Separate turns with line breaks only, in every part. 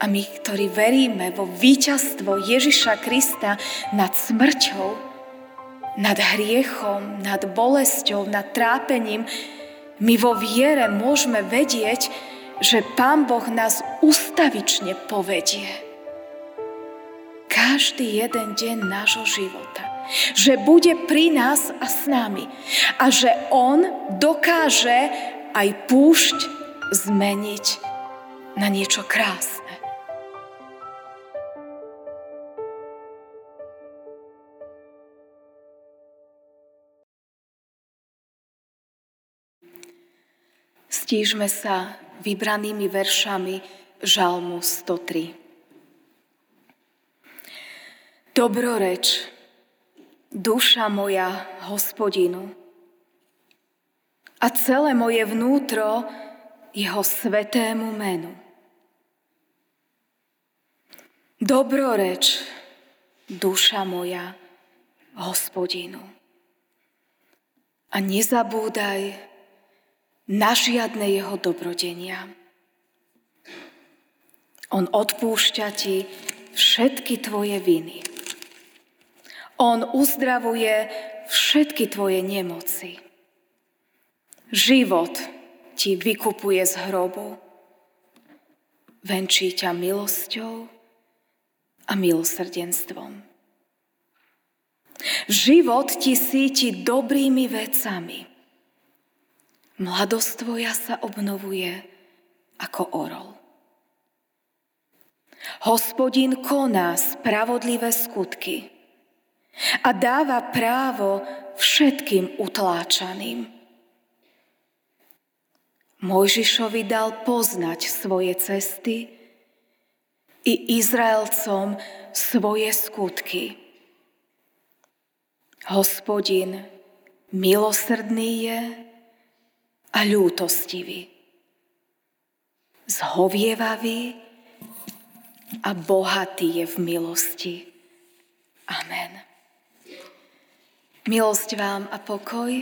A my, ktorí veríme vo víťazstvo Ježiša Krista nad smrťou, nad hriechom, nad bolesťou, nad trápením, my vo viere môžeme vedieť, že Pán Boh nás ustavične povedie. Každý jeden deň nášho života. Že bude pri nás a s nami. A že On dokáže aj púšť zmeniť na niečo krásne. Stížme sa vybranými veršami Žalmu 103. Dobroreč, duša moja hospodinu a celé moje vnútro jeho svetému menu. Dobroreč, duša moja hospodinu. A nezabúdaj na žiadne jeho dobrodenia. On odpúšťa ti všetky tvoje viny. On uzdravuje všetky tvoje nemoci. Život ti vykupuje z hrobu, venčí ťa milosťou a milosrdenstvom. Život ti síti dobrými vecami. Mladosť tvoja sa obnovuje ako orol. Hospodin koná spravodlivé skutky a dáva právo všetkým utláčaným. Mojžišovi dal poznať svoje cesty i Izraelcom svoje skutky. Hospodin milosrdný je a ľútostivý, zhovievavý a bohatý je v milosti. Amen. Milosť vám a pokoj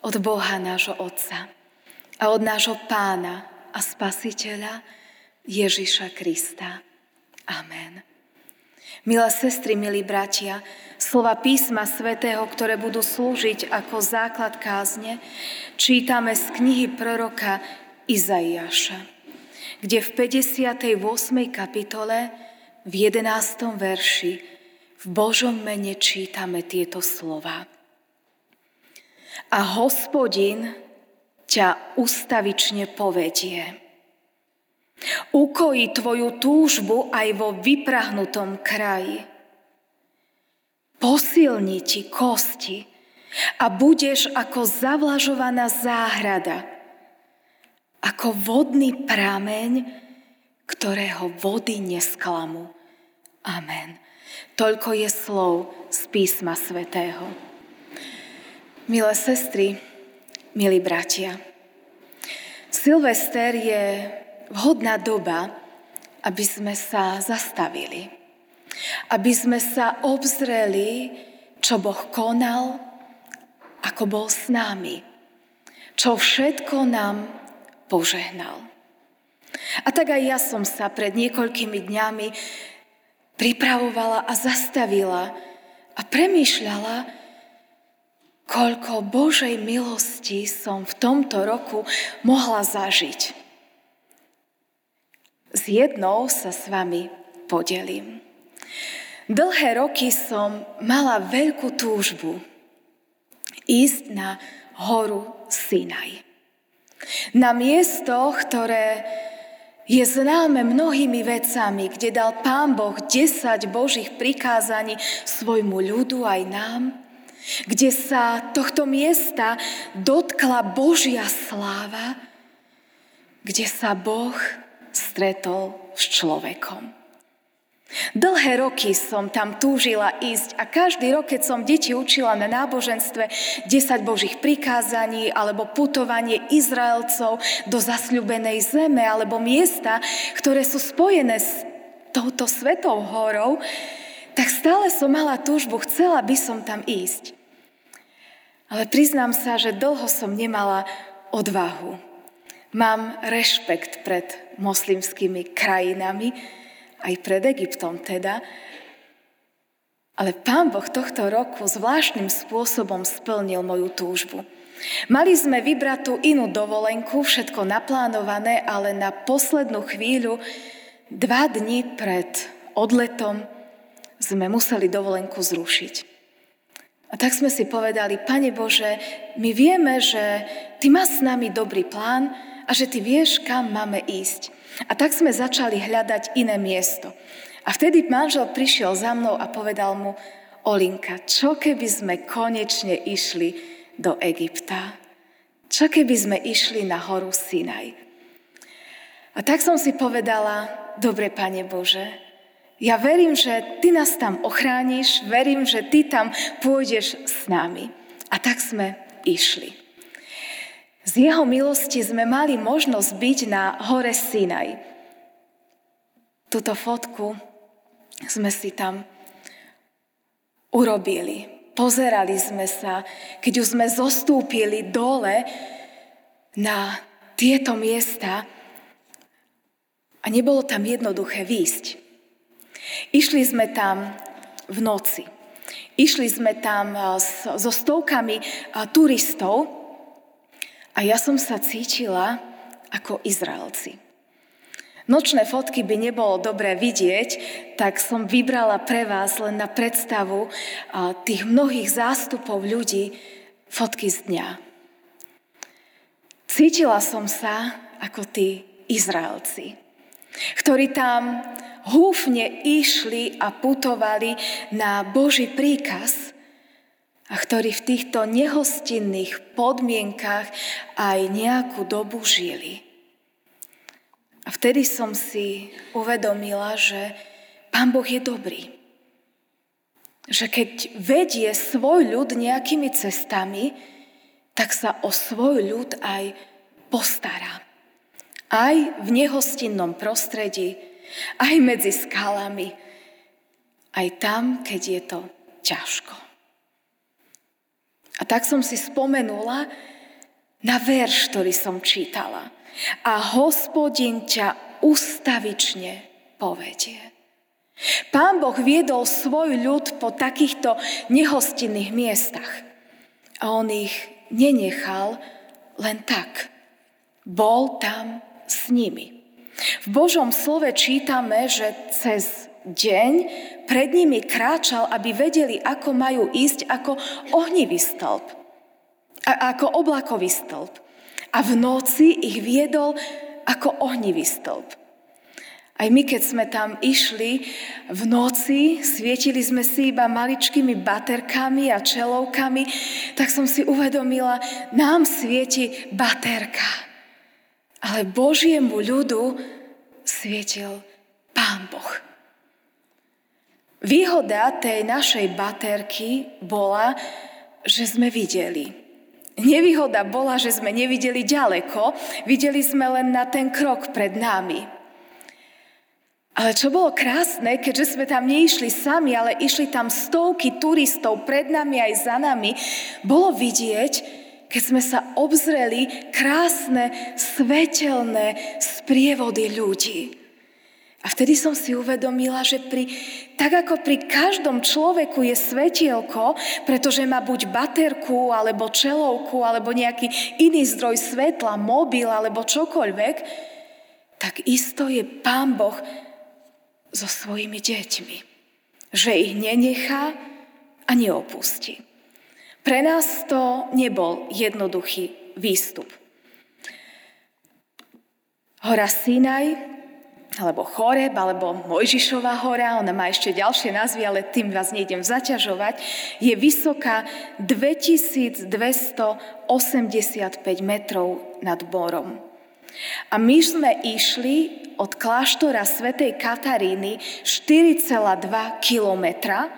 od Boha nášho Otca a od nášho Pána a Spasiteľa Ježiša Krista. Amen. Milé sestry, milí bratia, slova písma svätého, ktoré budú slúžiť ako základ kázne, čítame z knihy proroka Izaiáša, kde v 58. kapitole v 11. verši v Božom mene čítame tieto slova. A hospodin ťa ustavične povedie. Ukojí tvoju túžbu aj vo vyprahnutom kraji posilní ti kosti a budeš ako zavlažovaná záhrada, ako vodný prameň, ktorého vody nesklamú. Amen. Toľko je slov z písma svätého. Milé sestry, milí bratia, Silvester je vhodná doba, aby sme sa zastavili aby sme sa obzreli, čo Boh konal, ako bol s nami, čo všetko nám požehnal. A tak aj ja som sa pred niekoľkými dňami pripravovala a zastavila a premýšľala, koľko Božej milosti som v tomto roku mohla zažiť. S jednou sa s vami podelím. Dlhé roky som mala veľkú túžbu ísť na horu Sinaj. Na miesto, ktoré je známe mnohými vecami, kde dal Pán Boh 10 Božích prikázaní svojmu ľudu aj nám, kde sa tohto miesta dotkla Božia sláva, kde sa Boh stretol s človekom. Dlhé roky som tam túžila ísť a každý rok, keď som deti učila na náboženstve 10 Božích prikázaní alebo putovanie Izraelcov do zasľubenej zeme alebo miesta, ktoré sú spojené s touto svetou horou, tak stále som mala túžbu, chcela by som tam ísť. Ale priznám sa, že dlho som nemala odvahu. Mám rešpekt pred moslimskými krajinami, aj pred Egyptom teda, ale Pán Boh tohto roku zvláštnym spôsobom splnil moju túžbu. Mali sme vybrať tú inú dovolenku, všetko naplánované, ale na poslednú chvíľu, dva dní pred odletom, sme museli dovolenku zrušiť. A tak sme si povedali, Pane Bože, my vieme, že Ty máš s nami dobrý plán a že Ty vieš, kam máme ísť. A tak sme začali hľadať iné miesto. A vtedy manžel prišiel za mnou a povedal mu, Olinka, čo keby sme konečne išli do Egypta? Čo keby sme išli na horu Sinaj? A tak som si povedala, dobre, Pane Bože, ja verím, že Ty nás tam ochrániš, verím, že Ty tam pôjdeš s nami. A tak sme išli. Z Jeho milosti sme mali možnosť byť na hore Sinaj. Tuto fotku sme si tam urobili. Pozerali sme sa, keď už sme zostúpili dole na tieto miesta a nebolo tam jednoduché výjsť. Išli sme tam v noci. Išli sme tam so stovkami turistov a ja som sa cítila ako Izraelci. Nočné fotky by nebolo dobré vidieť, tak som vybrala pre vás len na predstavu tých mnohých zástupov ľudí fotky z dňa. Cítila som sa ako tí Izraelci, ktorí tam húfne išli a putovali na Boží príkaz a ktorí v týchto nehostinných podmienkach aj nejakú dobu žili. A vtedy som si uvedomila, že Pán Boh je dobrý. Že keď vedie svoj ľud nejakými cestami, tak sa o svoj ľud aj postará. Aj v nehostinnom prostredí, aj medzi skalami, aj tam, keď je to ťažko. A tak som si spomenula na verš, ktorý som čítala. A hospodin ťa ustavične povedie. Pán Boh viedol svoj ľud po takýchto nehostinných miestach. A on ich nenechal len tak. Bol tam s nimi. V Božom slove čítame, že cez deň pred nimi kráčal, aby vedeli, ako majú ísť ako ohnivý stĺp, ako oblakový stĺp. A v noci ich viedol ako ohnivý stĺp. Aj my, keď sme tam išli v noci, svietili sme si iba maličkými baterkami a čelovkami, tak som si uvedomila, nám svieti baterka. Ale Božiemu ľudu svietil Pán Boh. Výhoda tej našej baterky bola, že sme videli. Nevýhoda bola, že sme nevideli ďaleko, videli sme len na ten krok pred nami. Ale čo bolo krásne, keďže sme tam neišli sami, ale išli tam stovky turistov pred nami aj za nami, bolo vidieť, keď sme sa obzreli krásne, svetelné sprievody ľudí. A vtedy som si uvedomila, že pri, tak ako pri každom človeku je svetielko, pretože má buď baterku, alebo čelovku, alebo nejaký iný zdroj svetla, mobil, alebo čokoľvek, tak isto je Pán Boh so svojimi deťmi. Že ich nenechá a neopustí. Pre nás to nebol jednoduchý výstup. Hora Sinaj, alebo Choreb, alebo Mojžišová hora, ona má ešte ďalšie názvy, ale tým vás nejdem zaťažovať, je vysoká 2285 metrov nad Borom. A my sme išli od kláštora svätej Kataríny 4,2 kilometra,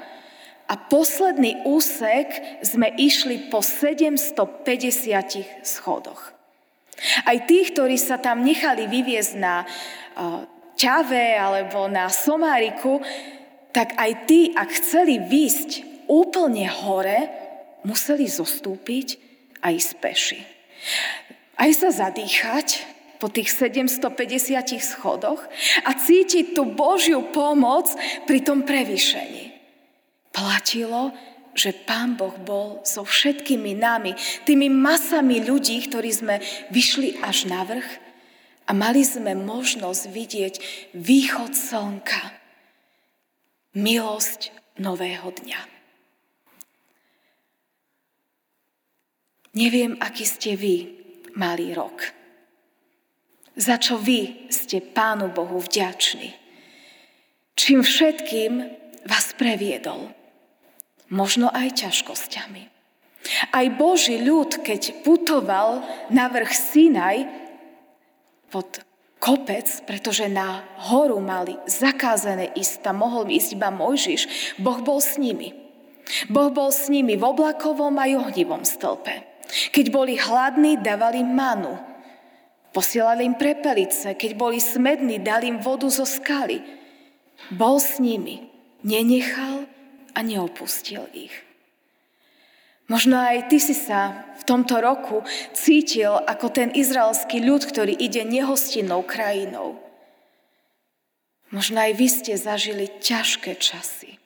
a posledný úsek sme išli po 750 schodoch. Aj tí, ktorí sa tam nechali vyviezť na ťave alebo na somáriku, tak aj tí, ak chceli výsť úplne hore, museli zostúpiť a ísť peši. Aj sa zadýchať, po tých 750 schodoch a cítiť tú Božiu pomoc pri tom prevýšení. Platilo, že Pán Boh bol so všetkými nami, tými masami ľudí, ktorí sme vyšli až na vrch a mali sme možnosť vidieť východ slnka, milosť nového dňa. Neviem, aký ste vy mali rok. Za čo vy ste Pánu Bohu vďační. Čím všetkým vás previedol možno aj ťažkosťami. Aj Boží ľud, keď putoval na vrch Sinaj pod kopec, pretože na horu mali zakázané ísť, tam mohol ísť iba Mojžiš, Boh bol s nimi. Boh bol s nimi v oblakovom aj ohnivom stĺpe. Keď boli hladní, dávali manu. Posielali im prepelice. Keď boli smední, dali im vodu zo skaly. Bol s nimi. Nenechal a neopustil ich. Možno aj ty si sa v tomto roku cítil ako ten izraelský ľud, ktorý ide nehostinnou krajinou. Možno aj vy ste zažili ťažké časy.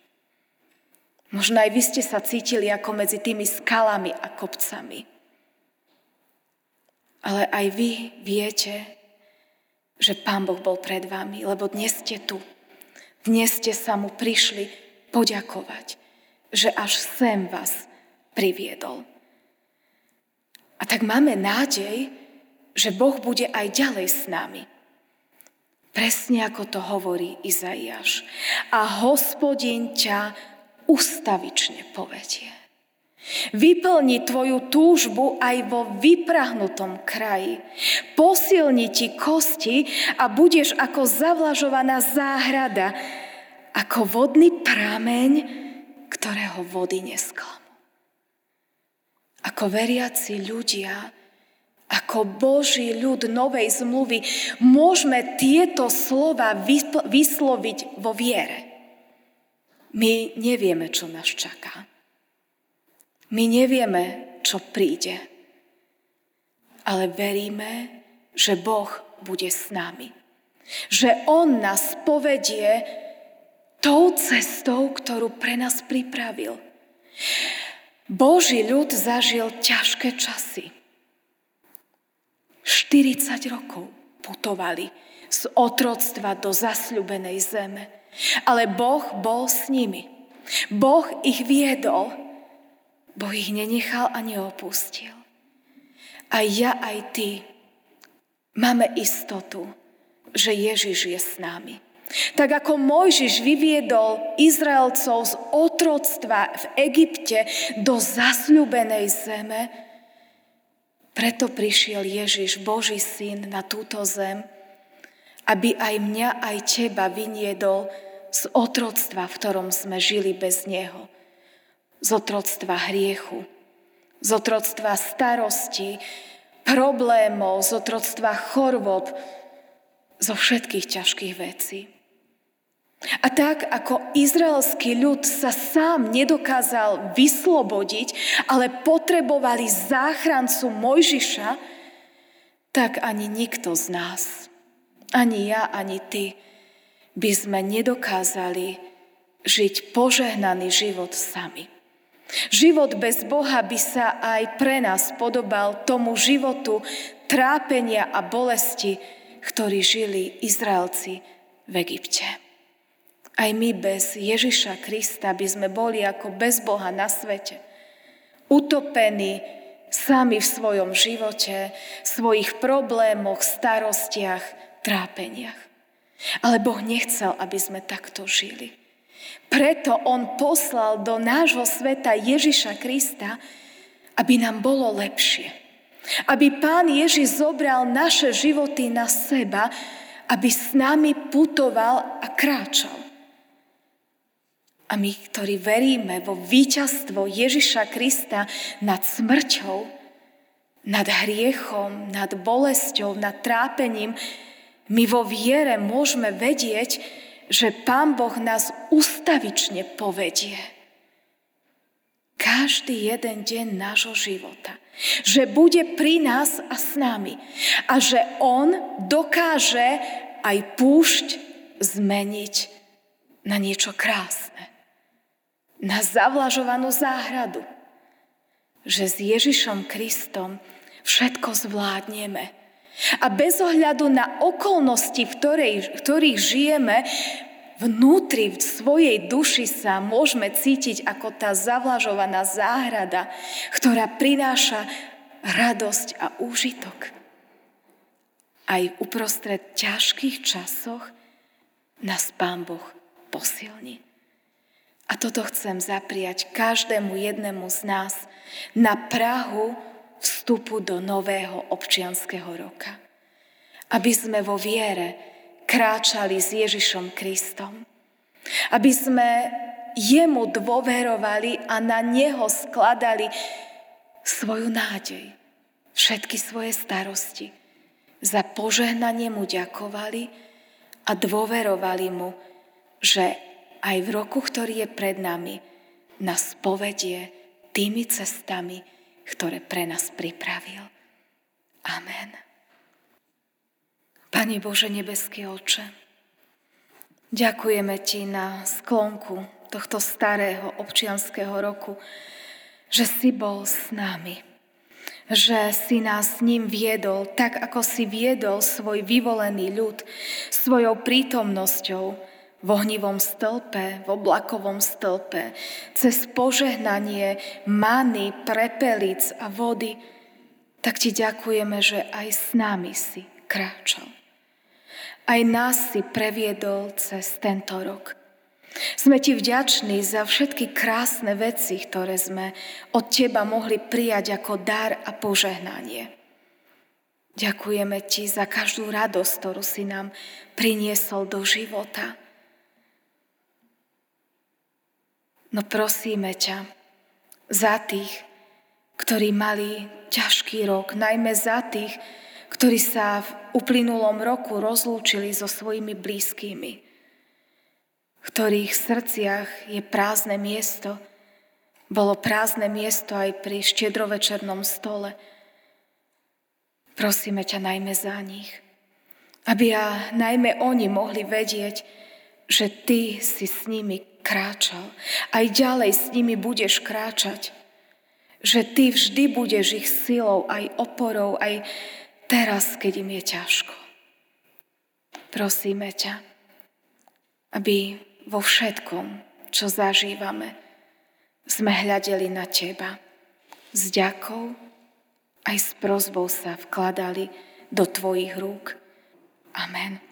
Možno aj vy ste sa cítili ako medzi tými skalami a kopcami. Ale aj vy viete, že Pán Boh bol pred vami, lebo dnes ste tu. Dnes ste sa mu prišli poďakovať, že až sem vás priviedol. A tak máme nádej, že Boh bude aj ďalej s nami. Presne ako to hovorí Izaiáš. A hospodin ťa ustavične povedie. Vyplni tvoju túžbu aj vo vyprahnutom kraji. Posilni ti kosti a budeš ako zavlažovaná záhrada, ako vodný prameň, ktorého vody nesklamú. Ako veriaci ľudia, ako Boží ľud novej zmluvy, môžeme tieto slova vysloviť vo viere. My nevieme, čo nás čaká. My nevieme, čo príde. Ale veríme, že Boh bude s nami. Že On nás povedie tou cestou, ktorú pre nás pripravil. Boží ľud zažil ťažké časy. 40 rokov putovali z otroctva do zasľubenej zeme. Ale Boh bol s nimi. Boh ich viedol. Boh ich nenechal a neopustil. A ja aj ty máme istotu, že Ježiš je s nami. Tak ako Mojžiš vyviedol Izraelcov z otroctva v Egypte do zasľubenej zeme, preto prišiel Ježiš, Boží syn, na túto zem, aby aj mňa, aj teba vyniedol z otroctva, v ktorom sme žili bez Neho. Z otroctva hriechu, z otroctva starosti, problémov, z otroctva chorôb, zo všetkých ťažkých vecí. A tak ako izraelský ľud sa sám nedokázal vyslobodiť, ale potrebovali záchrancu Mojžiša, tak ani nikto z nás, ani ja, ani ty, by sme nedokázali žiť požehnaný život sami. Život bez Boha by sa aj pre nás podobal tomu životu trápenia a bolesti, ktorý žili Izraelci v Egypte. Aj my bez Ježiša Krista by sme boli ako bez Boha na svete. Utopení sami v svojom živote, svojich problémoch, starostiach, trápeniach. Ale Boh nechcel, aby sme takto žili. Preto On poslal do nášho sveta Ježiša Krista, aby nám bolo lepšie. Aby Pán Ježiš zobral naše životy na seba, aby s nami putoval a kráčal. A my, ktorí veríme vo víťazstvo Ježiša Krista nad smrťou, nad hriechom, nad bolesťou, nad trápením, my vo viere môžeme vedieť, že Pán Boh nás ustavične povedie. každý jeden deň nášho života. Že bude pri nás a s nami. A že On dokáže aj púšť zmeniť na niečo krásne. Na zavlažovanú záhradu. Že s Ježišom Kristom všetko zvládneme. A bez ohľadu na okolnosti, v ktorej, ktorých žijeme, vnútri v svojej duši sa môžeme cítiť ako tá zavlažovaná záhrada, ktorá prináša radosť a úžitok. Aj uprostred ťažkých časoch nás Pán Boh posilní. A toto chcem zapriať každému jednému z nás na Prahu vstupu do nového občianského roka. Aby sme vo viere kráčali s Ježišom Kristom. Aby sme jemu dôverovali a na neho skladali svoju nádej, všetky svoje starosti. Za požehnanie mu ďakovali a dôverovali mu, že aj v roku, ktorý je pred nami, nás povedie tými cestami, ktoré pre nás pripravil. Amen. Pane Bože, nebeský oče, ďakujeme Ti na sklonku tohto starého občianského roku, že si bol s nami, že si nás ním viedol, tak ako si viedol svoj vyvolený ľud svojou prítomnosťou v ohnivom stĺpe, v oblakovom stĺpe, cez požehnanie many, prepelic a vody, tak ti ďakujeme, že aj s nami si kráčal aj nás si previedol cez tento rok. Sme ti vďační za všetky krásne veci, ktoré sme od teba mohli prijať ako dar a požehnanie. Ďakujeme ti za každú radosť, ktorú si nám priniesol do života. No prosíme ťa za tých, ktorí mali ťažký rok, najmä za tých, ktorí sa v uplynulom roku rozlúčili so svojimi blízkými, v ktorých srdciach je prázdne miesto, bolo prázdne miesto aj pri štedrovečernom stole. Prosíme ťa najmä za nich, aby a najmä oni mohli vedieť, že ty si s nimi kráčal. Aj ďalej s nimi budeš kráčať. Že ty vždy budeš ich silou, aj oporou, aj teraz, keď im je ťažko. Prosíme ťa, aby vo všetkom, čo zažívame, sme hľadeli na Teba. S ďakou aj s prozbou sa vkladali do Tvojich rúk. Amen.